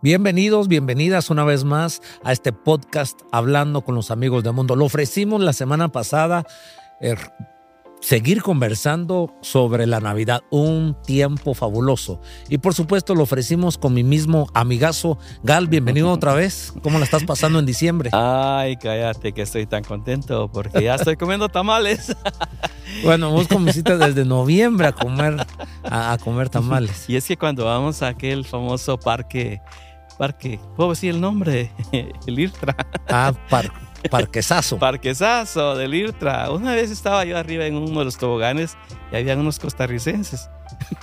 Bienvenidos, bienvenidas una vez más a este podcast Hablando con los amigos del mundo. Lo ofrecimos la semana pasada. eh, seguir conversando sobre la Navidad, un tiempo fabuloso. Y por supuesto lo ofrecimos con mi mismo amigazo Gal, bienvenido otra vez. ¿Cómo la estás pasando en diciembre? Ay, cállate que estoy tan contento porque ya estoy comiendo tamales. Bueno, vos comenzaste desde noviembre a comer, a, a comer tamales. Y es que cuando vamos a aquel famoso parque, parque, ¿puedo decir el nombre? El IRTRA. Ah, par, parquesazo. Parquesazo del IRTRA. Una vez estaba yo arriba en uno de los toboganes y había unos costarricenses.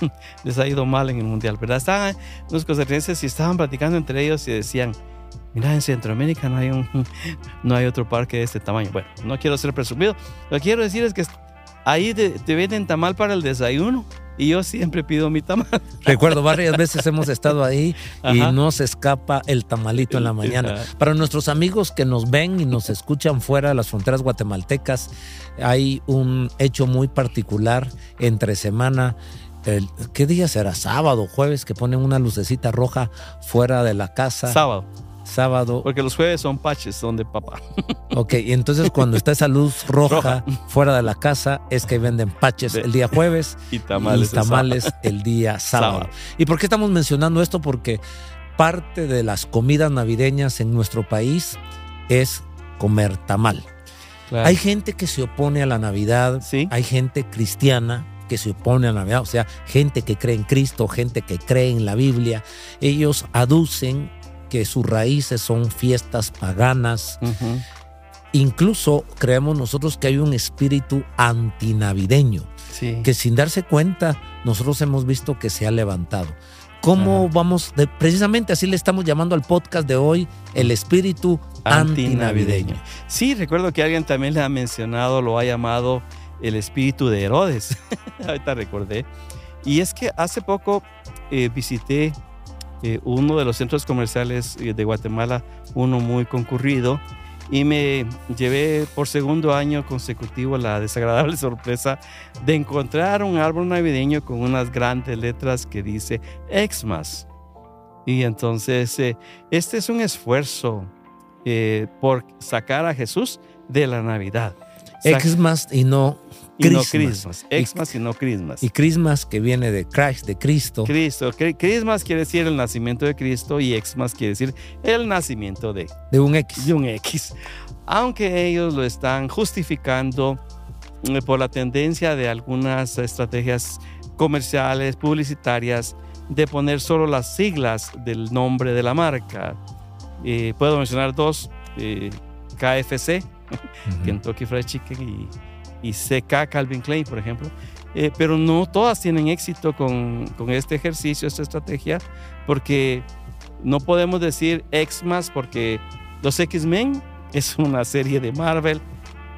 Les ha ido mal en el mundial, ¿verdad? Estaban unos costarricenses y estaban platicando entre ellos y decían, mira, en Centroamérica no hay, un, no hay otro parque de este tamaño. Bueno, no quiero ser presumido. Lo que quiero decir es que ahí te, te venden tamal para el desayuno y yo siempre pido mi tamal. Recuerdo, varias veces hemos estado ahí y Ajá. no se escapa el tamalito en la mañana. Para nuestros amigos que nos ven y nos escuchan fuera de las fronteras guatemaltecas, hay un hecho muy particular entre semana. El, ¿Qué día será? Sábado, jueves, que ponen una lucecita roja fuera de la casa. Sábado, Sábado. porque los jueves son paches, son de papá. Ok, y entonces cuando está esa luz roja, Roja. fuera de la casa, es que venden paches De- el día jueves Y tamales. y el tamales el día sábado. Sábado. ¿Y por qué estamos mencionando esto? Porque parte de las comidas navideñas en nuestro país es comer tamal. Claro. Hay gente que se opone a la Navidad, Sí. hay gente cristiana que se opone a la Navidad, o sea, gente que cree en Cristo, gente que cree en la Biblia. Ellos aducen que sus raíces son fiestas paganas. Incluso creemos nosotros que hay un espíritu antinavideño Sí. que sin darse cuenta nosotros hemos visto que se ha levantado. ¿Cómo vamos? de- precisamente así le estamos llamando al podcast de hoy, el espíritu antinavideño. Sí, recuerdo que alguien también le ha mencionado, lo ha llamado el espíritu de Herodes. Ahorita recordé. Y es que hace poco eh, visité eh, uno de los centros comerciales eh, de Guatemala, uno muy concurrido, y me llevé por segundo año consecutivo la desagradable sorpresa de encontrar un árbol navideño con unas grandes letras que dice Xmas. Y entonces, eh, este es un esfuerzo por sacar a Jesús de la Navidad. Sac- Xmas y no y no Christmas. Christmas. Xmas y no Christmas. y Christmas que viene de Christ, de Cristo. Cristo. Cri- Christmas quiere decir el nacimiento de Cristo y Xmas quiere decir el nacimiento de, de un X. de un X. Aunque ellos lo están justificando eh, por la tendencia de algunas estrategias comerciales, publicitarias, de poner solo las siglas del nombre de la marca. Eh, puedo mencionar dos, eh, KFC, Ujú. Kentucky Fried Chicken y, y CK Calvin Klein, por ejemplo. Eh, pero no todas tienen éxito con, con este ejercicio, esta estrategia, porque no podemos decir Xmas porque los X-Men es una serie de Marvel,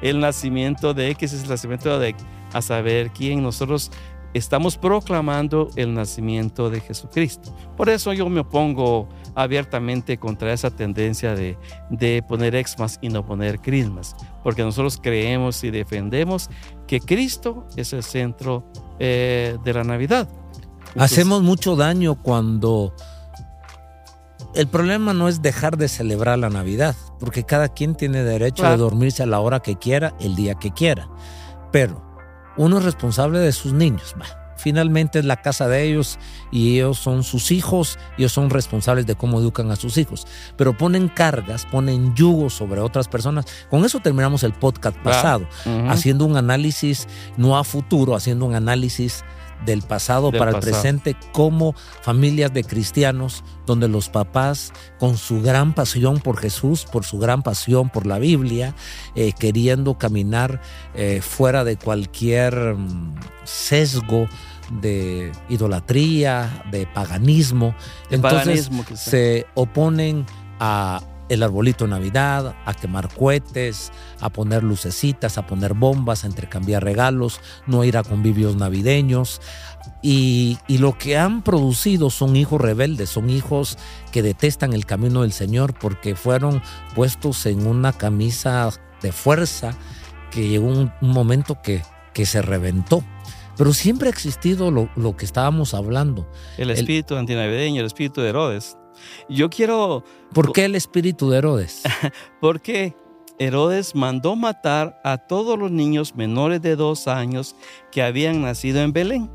el nacimiento de X es el nacimiento de a saber quién nosotros estamos proclamando el nacimiento de Jesucristo. Por eso yo me opongo abiertamente contra esa tendencia de, de poner Xmas y no poner Christmas, porque nosotros creemos y defendemos que Cristo es el centro eh, de la Navidad. Entonces, Hacemos mucho daño cuando el problema no es dejar de celebrar la Navidad, porque cada quien tiene derecho Claro. de dormirse a la hora que quiera, el día que quiera. Pero uno es responsable de sus niños. va. Finalmente es la casa de ellos y ellos son sus hijos, ellos son responsables de cómo educan a sus hijos. Pero ponen cargas, ponen yugos sobre otras personas. Con eso terminamos el podcast pasado, haciendo un análisis no a futuro, haciendo un análisis del pasado Del para el presente como familias de cristianos donde los papás con su gran pasión por Jesús, por su gran pasión por la Biblia, eh, queriendo caminar eh, fuera de cualquier mm, sesgo de idolatría, de paganismo, entonces paganismo se oponen a el arbolito de Navidad, a quemar cohetes, a poner lucecitas, a poner bombas, a intercambiar regalos, no ir a convivios navideños. Y, y lo que han producido son hijos rebeldes, son hijos que detestan el camino del Señor porque fueron puestos en una camisa de fuerza que llegó un, un momento que, que se reventó. Pero siempre ha existido lo, lo que estábamos hablando. El espíritu antinavideño, el espíritu de Herodes. Yo quiero... ¿Por qué el espíritu de Herodes? Porque Herodes mandó matar a todos los niños menores de dos años que habían nacido en Belén,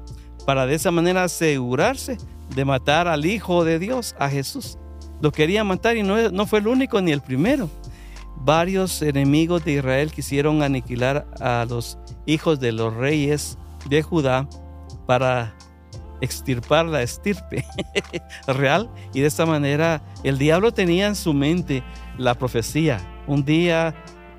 para de esa manera asegurarse de matar al Hijo de Dios, a Jesús. Lo quería matar y no, no fue el único ni el primero. Varios enemigos de Israel quisieron aniquilar a los hijos de los reyes de Judá para extirpar la estirpe real y de esta manera el diablo tenía en su mente la profecía. Un día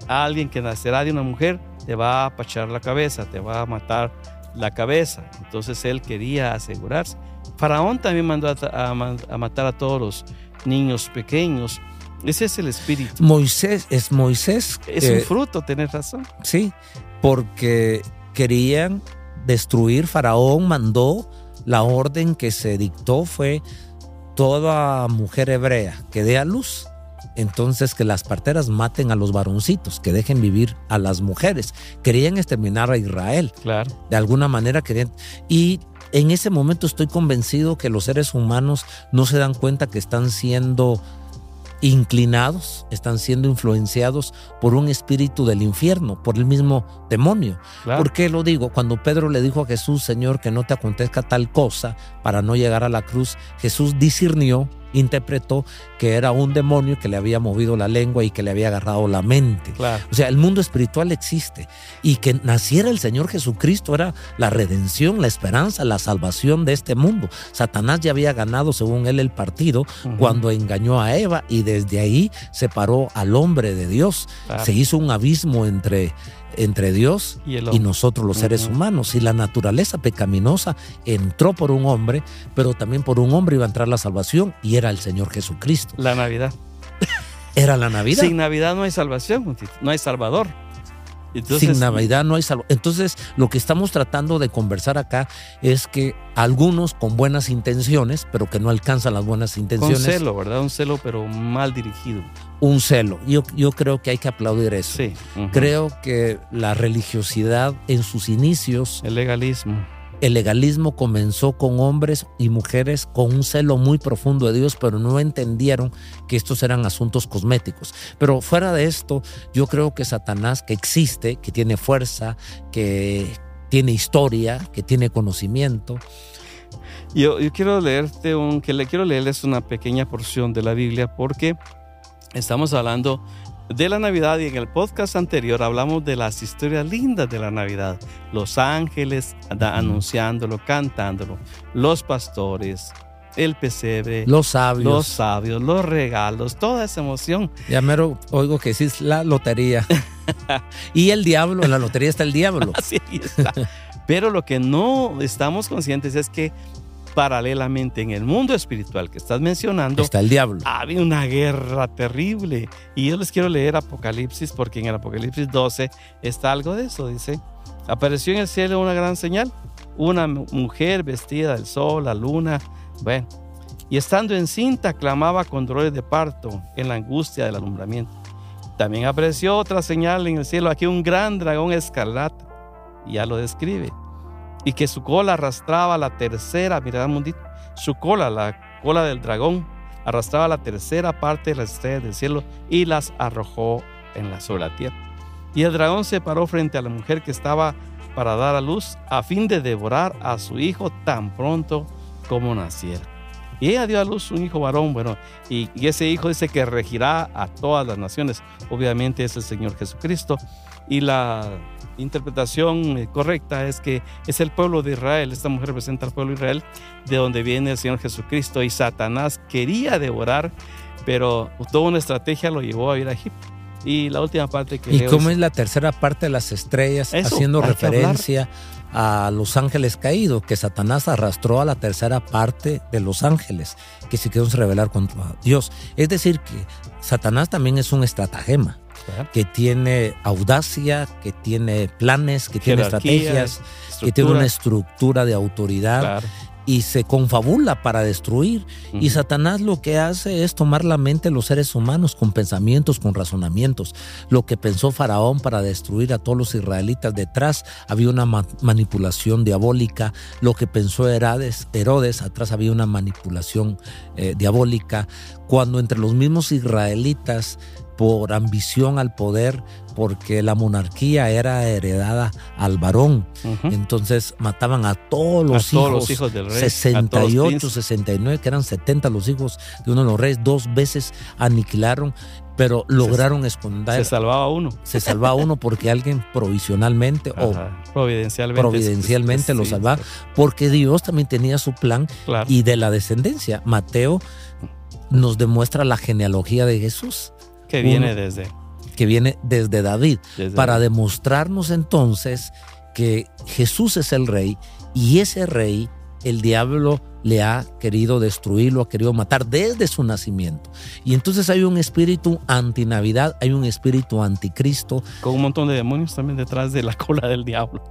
alguien que nacerá de una mujer te va a apachar la cabeza, te va a matar la cabeza. Entonces él quería asegurarse. Faraón también mandó a, matar a todos los niños pequeños. Ese es el espíritu. Moisés es Moisés. Es un fruto, tenés razón. Sí, porque querían destruir. Faraón mandó la orden que se dictó fue toda mujer hebrea que dé a luz entonces que las parteras maten a los varoncitos, que dejen vivir a las mujeres. Querían exterminar a Israel. Claro. De alguna manera querían. Y en ese momento estoy convencido que los seres humanos no se dan cuenta que están siendo inclinados, están siendo influenciados por un espíritu del infierno, por el mismo demonio. ¿Por qué lo digo? Cuando Pedro le dijo a Jesús, Señor, que no te acontezca tal cosa para no llegar a la cruz, Jesús discernió interpretó que era un demonio que le había movido la lengua y que le había agarrado la mente. O sea, el mundo espiritual existe y que naciera el Señor Jesucristo era la redención, la esperanza, la salvación de este mundo. Satanás ya había ganado, según él, el partido cuando engañó a Eva y desde ahí separó al hombre de Dios. Se hizo un abismo entre entre Dios y, nosotros los seres humanos. Y la naturaleza pecaminosa entró por un hombre, pero también por un hombre iba a entrar la salvación y era el Señor Jesucristo. La Navidad. Era la Navidad. Sin Navidad no hay salvación, no hay Salvador. Sin Navidad no hay salvo. Entonces, lo que estamos tratando de conversar acá es que algunos con buenas intenciones, pero que no alcanzan las buenas intenciones. Un celo, ¿verdad? Un celo, pero mal dirigido. Un celo. Yo, yo creo que hay que aplaudir eso. Sí. Creo que la religiosidad en sus inicios. El legalismo el legalismo comenzó con hombres y mujeres con un celo muy profundo de Dios, pero no entendieron que estos eran asuntos cosméticos. Pero fuera de esto, yo creo que Satanás, que existe, que tiene fuerza, que tiene historia, que tiene conocimiento. Yo, quiero leerte un, que le quiero leerles una pequeña porción de la Biblia porque estamos hablando de la Navidad y en el podcast anterior hablamos de las historias lindas de la Navidad. Los ángeles anunciándolo, cantándolo, los pastores, el pesebre, los sabios, los sabios, los regalos, toda esa emoción. Ya mero oigo que es la lotería. y el diablo, en la lotería está el diablo. Así está. Pero lo que no estamos conscientes es que paralelamente en el mundo espiritual que estás mencionando, está el diablo. Había una guerra terrible. Y yo les quiero leer Apocalipsis porque en el Apocalipsis 12 está algo de eso. Dice, apareció en el cielo una gran señal, una mujer vestida del sol, la luna, bueno, y estando encinta clamaba con dolores de parto en la angustia del alumbramiento. También apareció otra señal en el cielo, aquí un gran dragón escarlata, ya lo describe y que su cola arrastraba la tercera, mirad mundito, su cola, la cola del dragón, arrastraba la tercera parte de las estrellas del cielo y las arrojó en la sola tierra. Y el dragón se paró frente a la mujer que estaba para dar a luz a fin de devorar a su hijo tan pronto como naciera. Y ella dio a luz un hijo varón, bueno, y, ese hijo dice que regirá a todas las naciones. Obviamente es el Señor Jesucristo. Y la interpretación eh, correcta es que es el pueblo de Israel, esta mujer representa al pueblo de Israel, de donde viene el Señor Jesucristo y Satanás quería devorar, pero toda una estrategia lo llevó a ir a Egipto. Y la última parte que... ¿Y cómo es, la tercera parte de las estrellas haciendo referencia a los ángeles caídos? Que Satanás arrastró a la tercera parte de los ángeles que se quedó revelar contra Dios. Es decir, que Satanás también es un estratagema que tiene audacia, que tiene planes, que tiene estrategias, que tiene una estructura de autoridad y se confabula para destruir. Y Satanás lo que hace es tomar la mente de los seres humanos con pensamientos, con razonamientos. Lo que pensó Faraón para destruir a todos los israelitas detrás había una manipulación diabólica. Lo que pensó Herodes, Herodes atrás había una manipulación eh, diabólica. Cuando entre los mismos israelitas por ambición al poder, porque la monarquía era heredada al varón. Entonces mataban a todos los, hijos, hijos del rey, 68, 69, que eran 70 los hijos de uno de los reyes, dos veces aniquilaron, pero lograron esconder. Se salvaba uno. Se salvaba uno porque alguien provisionalmente o providencialmente, providencialmente lo salvaba, porque Dios también tenía su plan y de la descendencia. Mateo nos demuestra la genealogía de Jesús. Que viene desde. Que viene desde David. para demostrarnos entonces que Jesús es el rey y ese rey, el diablo le ha querido destruir, lo ha querido matar desde su nacimiento. Y entonces hay un espíritu anti-Navidad, hay un espíritu anticristo. Con un montón de demonios también detrás de la cola del diablo.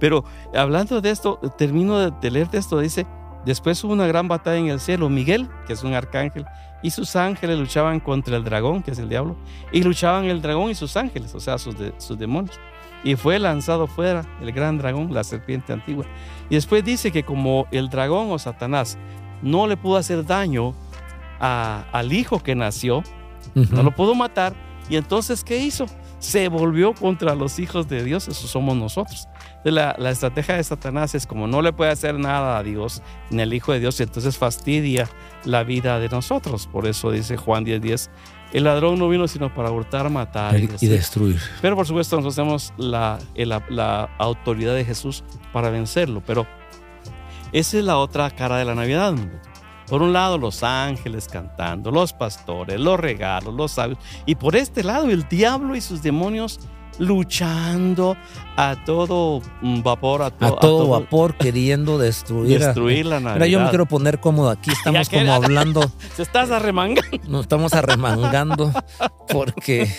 Pero hablando de esto, termino de, de leerte esto, dice, después hubo una gran batalla en el cielo. Miguel, que es un arcángel, y sus ángeles luchaban contra el dragón, que es el diablo, y luchaban el dragón y sus ángeles, o sea, sus, sus demonios. Y fue lanzado fuera el gran dragón, la serpiente antigua. Y después dice que como el dragón o Satanás no le pudo hacer daño al hijo que nació, no lo pudo matar, y entonces ¿qué hizo? Se volvió contra los hijos de Dios, eso somos nosotros. La, la, estrategia de Satanás es como no le puede hacer nada a Dios ni al Hijo de Dios, y entonces fastidia la vida de nosotros. Por eso dice Juan 10:10, 10, el ladrón no vino sino para hurtar, matar y, destruir. Pero por supuesto nosotros tenemos la, la, la, autoridad de Jesús para vencerlo. Pero esa es la otra cara de la Navidad. Por un lado los ángeles cantando, los pastores, los regalos, los sabios. Y por este lado el diablo y sus demonios luchando a todo vapor, a, todo, vapor, queriendo destruir, destruir la Navidad. Mira, yo me quiero poner cómodo aquí, estamos como hablando. Se estás arremangando. Nos estamos arremangando porque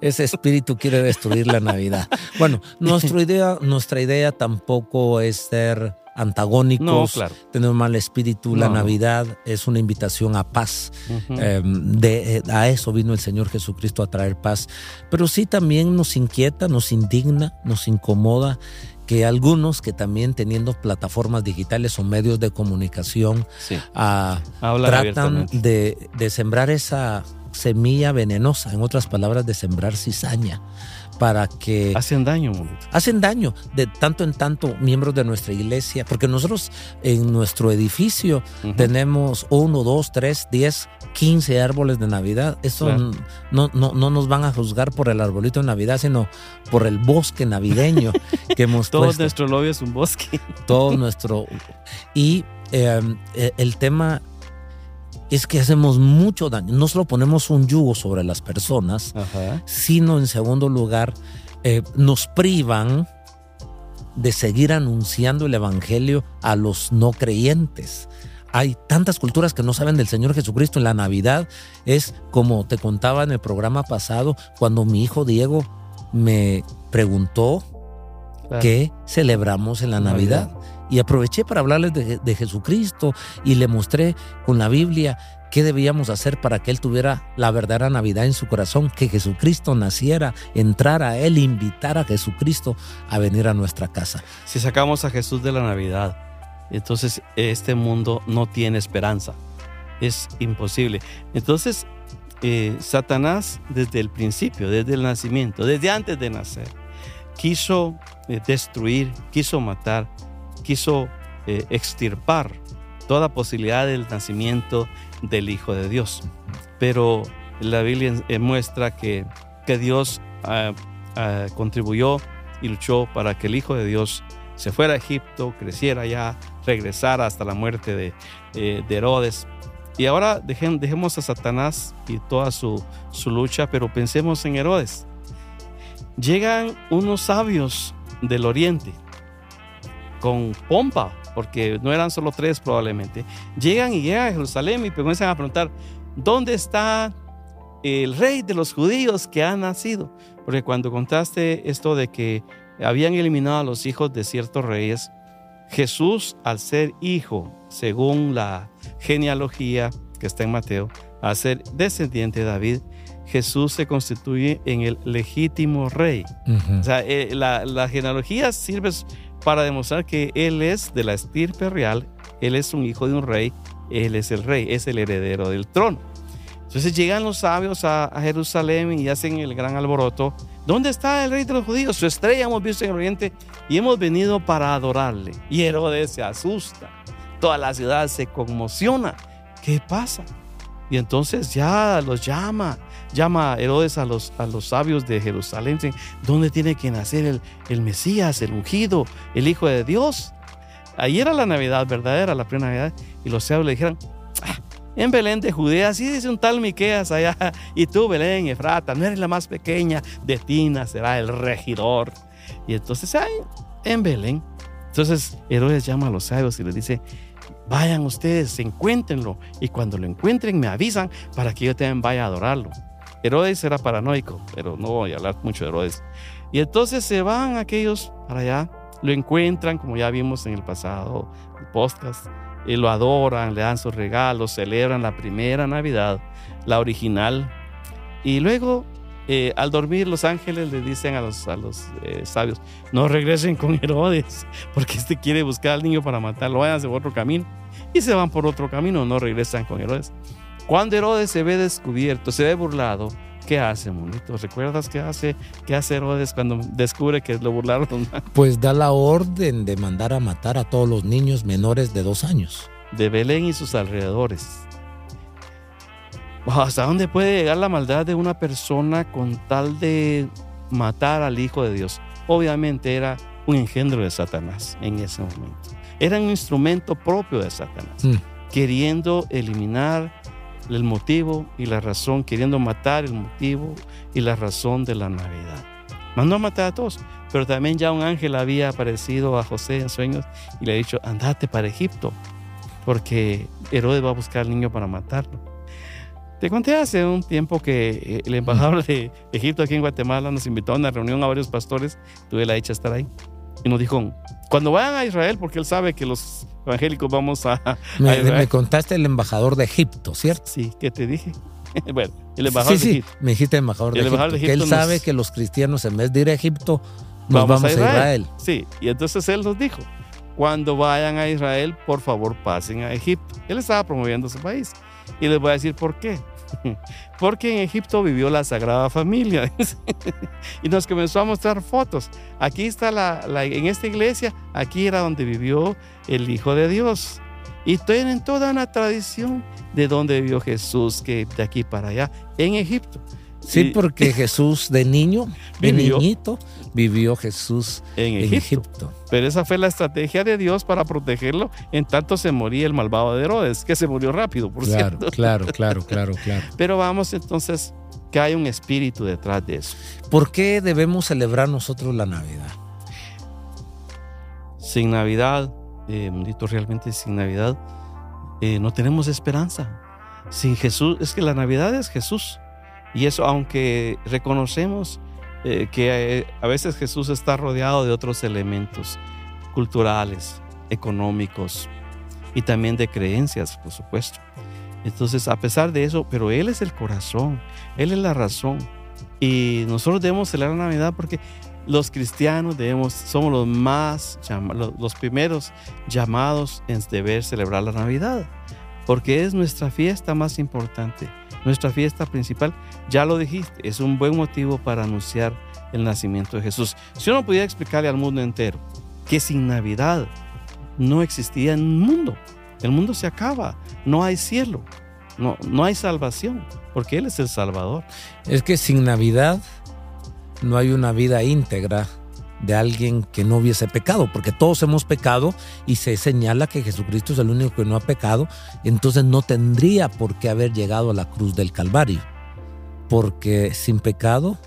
ese espíritu quiere destruir la Navidad. Bueno, nuestra idea, nuestra idea tampoco es ser antagónicos, no, tener un mal espíritu. la Navidad es una invitación a paz. Em, de, eh, a eso vino el Señor Jesucristo a traer paz. Pero sí también nos inquieta, nos indigna, nos incomoda que algunos que también teniendo plataformas digitales o medios de comunicación ah, tratan de, de sembrar esa semilla venenosa, en otras palabras, de sembrar cizaña para que... Hacen daño. Hacen daño de tanto en tanto miembros de nuestra iglesia, porque nosotros en nuestro edificio tenemos uno, dos, tres, diez, quince árboles de Navidad. Eso no, no, no nos van a juzgar por el arbolito de Navidad, sino por el bosque navideño que hemos Todo nuestro lobby es un bosque. Todo nuestro... Y em, e, el tema es que hacemos mucho daño. No solo ponemos un yugo sobre las personas, sino en segundo lugar, eh, nos privan de seguir anunciando el Evangelio a los no creyentes. Hay tantas culturas que no saben del Señor Jesucristo. En la Navidad es como te contaba en el programa pasado, cuando mi hijo Diego me preguntó qué celebramos en la Navidad y aproveché para hablarles de, Jesucristo y le mostré con la Biblia qué debíamos hacer para que él tuviera la verdadera Navidad en su corazón, que Jesucristo naciera, entrara a él, invitar a Jesucristo a venir a nuestra casa. Si sacamos a Jesús de la Navidad, entonces este mundo no tiene esperanza. Es imposible. Entonces, eh, Satanás desde el principio, desde el nacimiento, desde antes de nacer, quiso eh, destruir, quiso matar, quiso eh, extirpar toda posibilidad del nacimiento del Hijo de Dios. Pero la Biblia eh, muestra que, que Dios ah, ah, contribuyó y luchó para que el Hijo de Dios se fuera a Egipto, creciera allá, regresara hasta la muerte de, eh, Herodes. Y ahora dejemos a Satanás y toda su, su lucha, pero pensemos en Herodes. Llegan unos sabios del oriente con pompa, porque no eran solo tres probablemente, llegan y llegan a Jerusalén y comienzan a preguntar, ¿dónde está el rey de los judíos que ha nacido? Porque cuando contaste esto de que habían eliminado a los hijos de ciertos reyes, Jesús, al ser hijo, según la genealogía que está en Mateo, al ser descendiente de David, Jesús se constituye en el legítimo rey. O sea, eh, la, la, genealogía sirve para demostrar que Él es de la estirpe real, Él es un hijo de un rey, Él es el rey, es el heredero del trono. Entonces llegan los sabios a, Jerusalén y hacen el gran alboroto. ¿Dónde está el rey de los judíos? Su estrella hemos visto en el oriente y hemos venido para adorarle. Y Herodes se asusta. Toda la ciudad se conmociona. ¿Qué pasa? Y entonces ya los llama, llama a Herodes a los, a los sabios de Jerusalén. ¿Dónde tiene que nacer el, el Mesías, el ungido, el Hijo de Dios? Ahí era la Navidad verdadera, la plena Navidad. Y los sabios le dijeron, ah, en Belén de Judea, así dice un tal Miqueas allá, y tú, Belén, Efrata, no eres la más pequeña, de Tina será el regidor. Y entonces, ay, en Belén. Entonces Herodes llama a los sabios y les dice, vayan ustedes, encuéntrenlo, y cuando lo encuentren me avisan para que yo también vaya a adorarlo. Herodes era paranoico, pero no voy a hablar mucho de Herodes. Y entonces se van aquellos para allá, lo encuentran, como ya vimos en el pasado podcast, y lo adoran, le dan sus regalos, celebran la primera Navidad, la original. Y luego, eh, al dormir, los ángeles le dicen a los, a los eh, sabios, no regresen con Herodes, porque este quiere buscar al niño para matarlo, vayan por otro camino. Y se van por otro camino, no regresan con Herodes. Cuando Herodes se ve descubierto, se ve burlado, ¿Qué hace, monito? ¿Recuerdas qué hace, qué hace Herodes cuando descubre que lo burlaron? Pues da la orden de mandar a matar a todos los niños menores de dos años. De Belén y sus alrededores. ¿Hasta dónde puede llegar la maldad de una persona con tal de matar al Hijo de Dios? Obviamente era un engendro de Satanás en ese momento. Era un instrumento propio de Satanás, mm. queriendo eliminar el motivo y la razón, queriendo matar el motivo y la razón de la Navidad. Mandó a matar a todos, pero también ya un ángel había aparecido a José en sueños y le ha dicho, andate para Egipto, porque Herodes va a buscar al niño para matarlo. Te conté hace un tiempo que eh, el embajador de Egipto aquí en Guatemala nos invitó a una reunión a varios pastores, tuve la dicha de estar ahí, y nos dijo, cuando vayan a Israel, porque él sabe que los evangélicos vamos a... me, contaste el embajador de Egipto, ¿cierto? Sí, ¿qué te dije? bueno, el embajador de Egipto. me dijiste embajador de, Egipto, que él sabe que los cristianos en vez de ir a Egipto, nos vamos, a, Israel. Sí, y entonces él nos dijo, cuando vayan a Israel, por favor pasen a Egipto. Él estaba promoviendo su país. Y les voy a decir por qué. Porque en Egipto vivió la Sagrada Familia. y nos comenzó a mostrar fotos. Aquí está la, en esta iglesia, aquí era donde vivió el Hijo de Dios. Y tienen toda una tradición de donde vivió Jesús, que de aquí para allá, en Egipto. Sí, porque Jesús de niño, de niñito, vivió Jesús en Egipto. Pero esa fue la estrategia de Dios para protegerlo en tanto se moría el malvado de Herodes, que se murió rápido, por claro, cierto. Claro, claro, claro, claro. Pero vamos entonces, que hay un espíritu detrás de eso. ¿Por qué debemos celebrar nosotros la Navidad? Sin Navidad, eh, realmente sin Navidad, eh, no tenemos esperanza. Sin Jesús, es que la Navidad es Jesús. Y eso, aunque reconocemos eh, que eh, a veces Jesús está rodeado de otros elementos culturales, económicos y también de creencias, por supuesto. Entonces, a pesar de eso, pero Él es el corazón, Él es la razón. Y nosotros debemos celebrar la Navidad porque los cristianos debemos, somos los más, los primeros llamados en deber celebrar la Navidad, porque es nuestra fiesta más importante nuestra fiesta principal, ya lo dijiste, es un buen motivo para anunciar el nacimiento de Jesús. Si uno pudiera explicarle al mundo entero que sin Navidad no existía un mundo, el mundo se acaba, no hay cielo, no, no hay salvación, porque Él es el Salvador. Es que sin Navidad no hay una vida íntegra de alguien que no hubiese pecado, porque todos hemos pecado y se señala que Jesucristo es el único que no ha pecado, entonces no tendría por qué haber llegado a la cruz del Calvario, porque sin pecado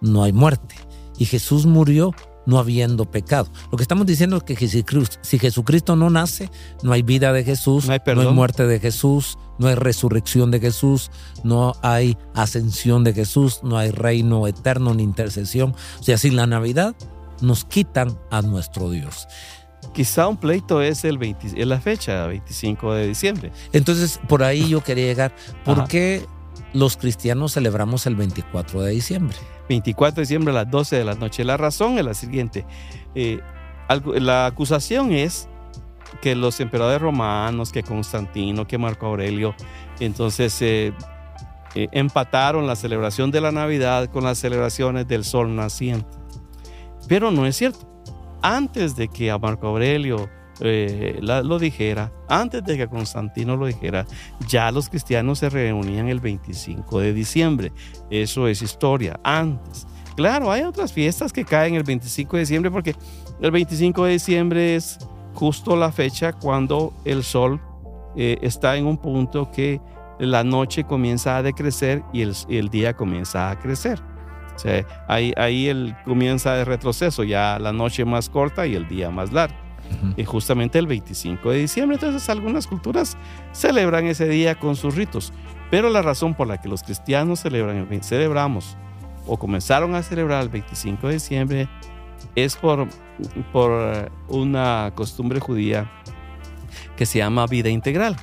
no hay muerte. Y Jesús murió no habiendo pecado. Lo que estamos diciendo es que si Jesucristo no nace, no hay vida de Jesús, no hay, no hay, muerte de Jesús, no hay resurrección de Jesús, no hay ascensión de Jesús, no hay reino eterno ni intercesión. O sea, sin la Navidad nos quitan a nuestro Dios. Quizá un pleito es, el 20 es la fecha, 25 de diciembre. Entonces, por ahí yo quería llegar. ¿Por qué los cristianos celebramos el 24 de diciembre? 24 de diciembre a las 12 de la noche. La razón es la siguiente. Eh, la acusación es que los emperadores romanos, que Constantino, que Marco Aurelio, entonces eh, eh, empataron la celebración de la Navidad con las celebraciones del sol naciente. Pero no es cierto. Antes de que a Marco Aurelio eh, lo dijera, antes de que Constantino lo dijera, ya los cristianos se reunían el 25 de diciembre. Eso es historia, antes. Claro, hay otras fiestas que caen el 25 de diciembre porque el 25 de diciembre es justo la fecha cuando el sol eh, está en un punto que la noche comienza a decrecer y el, día comienza a crecer. O sea, ahí, ahí el, comienza el retroceso, ya la noche más corta y el día más largo. Y justamente el 25 de diciembre, entonces algunas culturas celebran ese día con sus ritos. Pero la razón por la que los cristianos celebran celebramos o comenzaron a celebrar el 25 de diciembre es por, por una costumbre judía que se llama vida integral,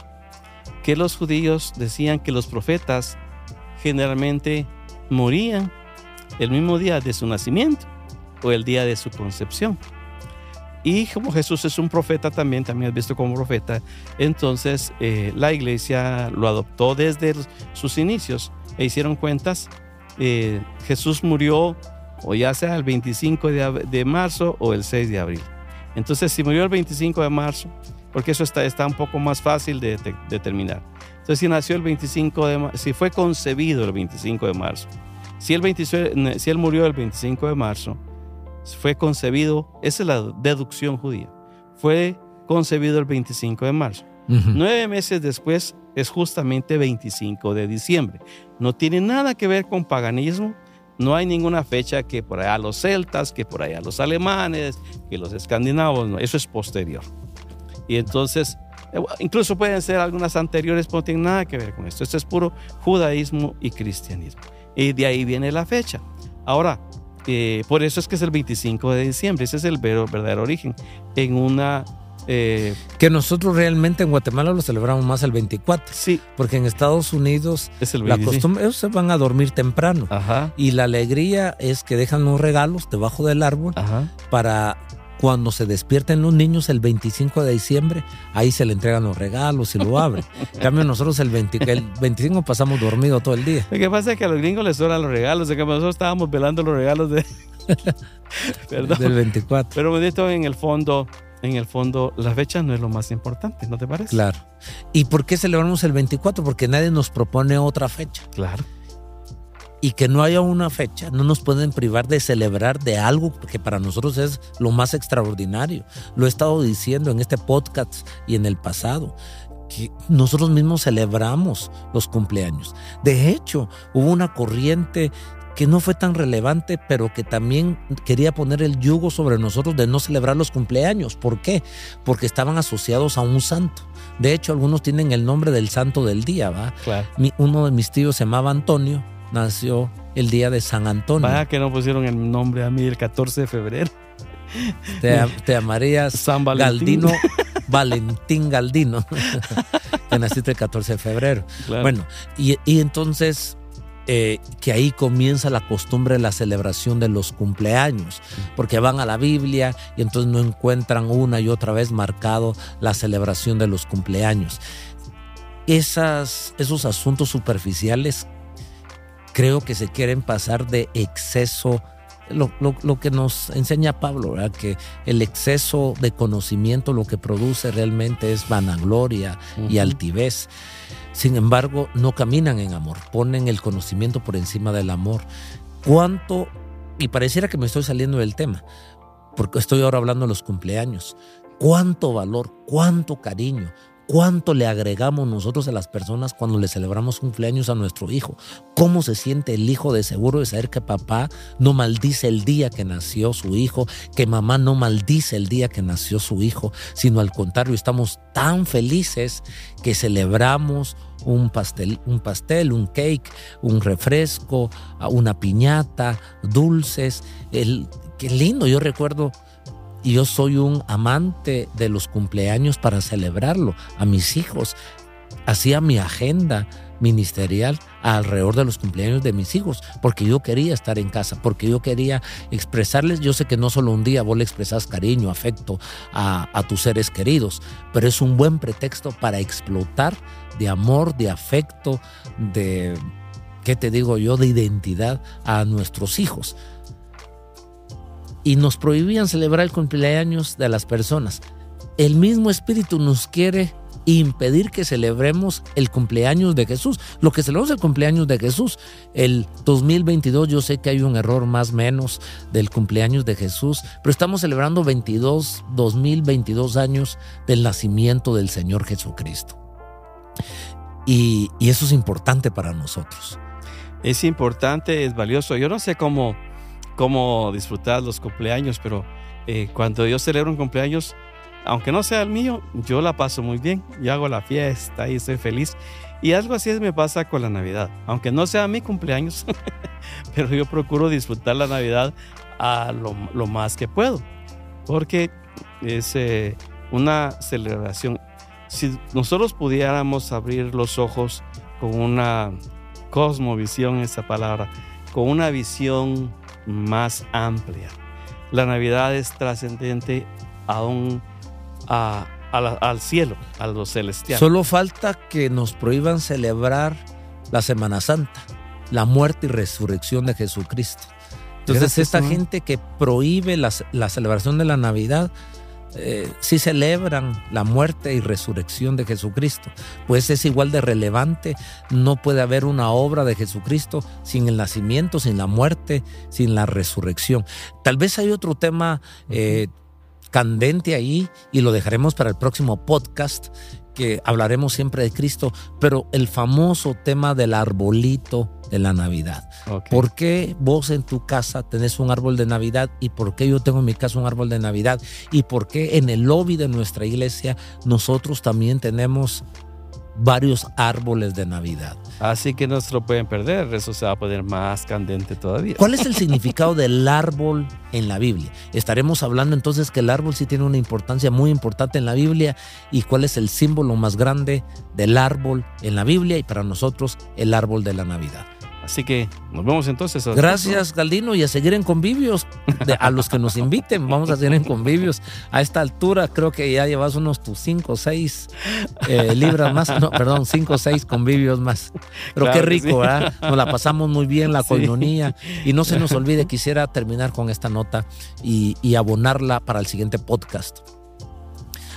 que los judíos decían que los profetas generalmente morían el mismo día de su nacimiento o el día de su concepción. Y como Jesús es un profeta también, también es visto como profeta, entonces eh, la iglesia lo adoptó desde sus inicios e hicieron cuentas. Eh, Jesús murió o ya sea el 25 de, marzo o el 6 de abril. Entonces, si murió el 25 de marzo, porque eso está, está un poco más fácil de, determinar. Entonces, si nació el 25 de si fue concebido el 25 de marzo, si él, si él murió el 25 de marzo, fue concebido, esa es la deducción judía, fue concebido el 25 de marzo. Nueve meses después es justamente 25 de diciembre. No tiene nada que ver con paganismo, no hay ninguna fecha que por allá los celtas, que por allá los alemanes, que los escandinavos, no, eso es posterior. Y entonces, eh, incluso pueden ser algunas anteriores, pero no tienen nada que ver con esto. Esto es puro judaísmo y cristianismo. Y de ahí viene la fecha. Ahora, eh, por eso es que es el 25 de diciembre, ese es el verdadero origen. En una eh, que nosotros realmente en Guatemala lo celebramos más el 24. Sí. Porque en Estados Unidos la costumbre, ellos se van a dormir temprano. Y la alegría es que dejan los regalos debajo del árbol para cuando se despierten los niños el 25 de diciembre, ahí se le entregan los regalos y lo abren. En cambio, nosotros el, 25 pasamos dormido todo el día. Lo que pasa es que a los gringos les sobran los regalos, de que nosotros estábamos velando los regalos de... Del 24. Pero bonito en el fondo, en el fondo la fecha no es lo más importante, ¿no te parece? Claro. ¿Y por qué celebramos el 24? Porque nadie nos propone otra fecha. Claro. Y que no haya una fecha, no nos pueden privar de celebrar de algo que para nosotros es lo más extraordinario. Lo he estado diciendo en este podcast y en el pasado que nosotros mismos celebramos los cumpleaños. De hecho, hubo una corriente que no fue tan relevante, pero que también quería poner el yugo sobre nosotros de no celebrar los cumpleaños. ¿Por qué? Porque estaban asociados a un santo. De hecho, algunos tienen el nombre del santo del día, ¿va? Claro. uno de mis tíos se llamaba Antonio, nació el día de San Antonio. Vaya que no pusieron el nombre a mí el 14 de febrero. Te, te llamarías San Valentín. Galdino, Valentín Galdino, que naciste el 14 de febrero. Bueno, y, y entonces eh, que ahí comienza la costumbre de la celebración de los cumpleaños, porque van a la Biblia y entonces no encuentran una y otra vez marcado la celebración de los cumpleaños. Esas, esos asuntos superficiales creo que se quieren pasar de exceso. Lo, que nos enseña Pablo, que el exceso de conocimiento lo que produce realmente es vanagloria y altivez. Sin embargo, no caminan en amor, ponen el conocimiento por encima del amor. ¿Cuánto? Y pareciera que me estoy saliendo del tema, porque estoy ahora hablando de los cumpleaños. ¿Cuánto valor, cuánto cariño, ¿Cuánto le agregamos nosotros a las personas cuando le celebramos cumpleaños a nuestro hijo? ¿Cómo se siente el hijo de seguro de saber que papá no maldice el día que nació su hijo, que mamá no maldice el día que nació su hijo, sino al contrario, estamos tan felices que celebramos un pastel, un pastel, un cake, un refresco, una piñata, dulces. El, qué lindo, yo recuerdo y yo soy un amante de los cumpleaños para celebrarlo a mis hijos. Hacía mi agenda ministerial alrededor de los cumpleaños de mis hijos, porque yo quería estar en casa, porque yo quería expresarles, yo sé que no solo un día vos le expresas cariño, afecto a, a tus seres queridos, pero es un buen pretexto para explotar de amor, de afecto, de, ¿qué te digo yo?, de identidad a nuestros hijos. Y nos prohibían celebrar el cumpleaños de las personas. El mismo Espíritu nos quiere impedir que celebremos el cumpleaños de Jesús. Lo que celebramos el cumpleaños de Jesús. El 2022 yo sé que hay un error más menos del cumpleaños de Jesús, pero estamos celebrando 22, 2022 años del nacimiento del Señor Jesucristo. Y, y eso es importante para nosotros. Es importante, es valioso. Yo no sé cómo, cómo disfrutar los cumpleaños, pero eh, cuando yo celebro un cumpleaños, aunque no sea el mío, yo la paso muy bien. Yo hago la fiesta y estoy feliz. Y algo así me pasa con la Navidad. Aunque no sea mi cumpleaños, pero yo procuro disfrutar la Navidad a lo, más que puedo. Porque es eh, una celebración. Si nosotros pudiéramos abrir los ojos con una cosmovisión, esa palabra, con una visión más amplia. La Navidad es trascendente aún al cielo, a lo celestial. Solo falta que nos prohíban celebrar la Semana Santa, la muerte y resurrección de Jesucristo. Entonces, esta gente que prohíbe la, celebración de la Navidad, eh, sí celebran la muerte y resurrección de Jesucristo, pues es igual de relevante. No puede haber una obra de Jesucristo sin el nacimiento, sin la muerte, sin la resurrección. Tal vez hay otro tema eh, candente ahí y lo dejaremos para el próximo podcast que hablaremos siempre de Cristo, pero el famoso tema del arbolito de la Navidad. ¿Por qué vos en tu casa tenés un árbol de Navidad y por qué yo tengo en mi casa un árbol de Navidad y por qué en el lobby de nuestra iglesia nosotros también tenemos varios árboles de Navidad. Así que no se lo pueden perder, eso se va a poner más candente todavía. ¿Cuál es el significado del árbol en la Biblia? Estaremos hablando entonces que el árbol sí tiene una importancia muy importante en la Biblia y cuál es el símbolo más grande del árbol en la Biblia y para nosotros el árbol de la Navidad. Así que nos vemos entonces. Gracias, Galdino, y a seguir en convivios. a los que nos inviten, vamos a seguir en convivios. A esta altura, creo que ya llevas unos tus cinco o seis eh, libras más. No, perdón, cinco o seis convivios más. Pero qué rico, ¿verdad? Nos la pasamos muy bien, la coinonía. Y no se nos olvide, quisiera terminar con esta nota y, y abonarla para el siguiente podcast.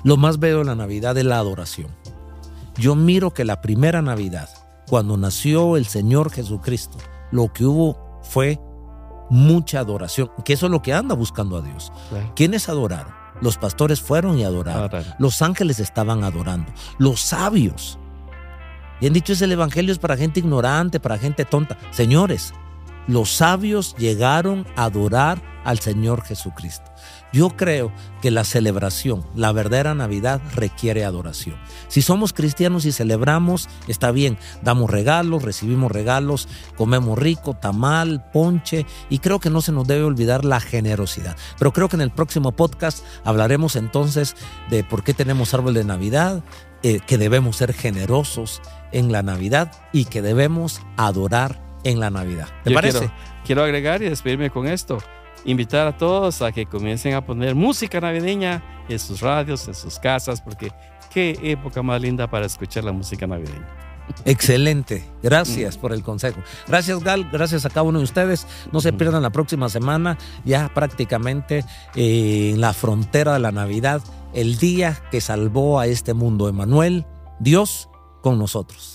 Lo más veo en la Navidad es la adoración. Yo miro que la primera Navidad cuando nació el Señor Jesucristo, lo que hubo fue mucha adoración, que eso es lo que anda buscando a Dios. ¿Quiénes adoraron? Los pastores fueron y adoraron. Los ángeles estaban adorando. Los sabios. Bien dicho, es el evangelio es para gente ignorante, para gente tonta. Señores, los sabios llegaron a adorar al Señor Jesucristo. Yo creo que la celebración, la verdadera Navidad requiere adoración. Si somos cristianos y celebramos, está bien, damos regalos, recibimos regalos, comemos rico, tamal, ponche, y creo que no se nos debe olvidar la generosidad. Pero creo que en el próximo podcast hablaremos entonces de por qué tenemos árbol de Navidad, eh, que debemos ser generosos en la Navidad y que debemos adorar en la Navidad. ¿Te parece? quiero agregar y despedirme con esto invitar a todos a que comiencen a poner música navideña en sus radios, en sus casas, porque qué época más linda para escuchar la música navideña. Excelente, gracias mm. por el consejo. Gracias Gal, gracias a cada uno de ustedes. No se pierdan la próxima semana, ya prácticamente eh, en la frontera de la Navidad, el día que salvó a este mundo, Emanuel, Dios con nosotros.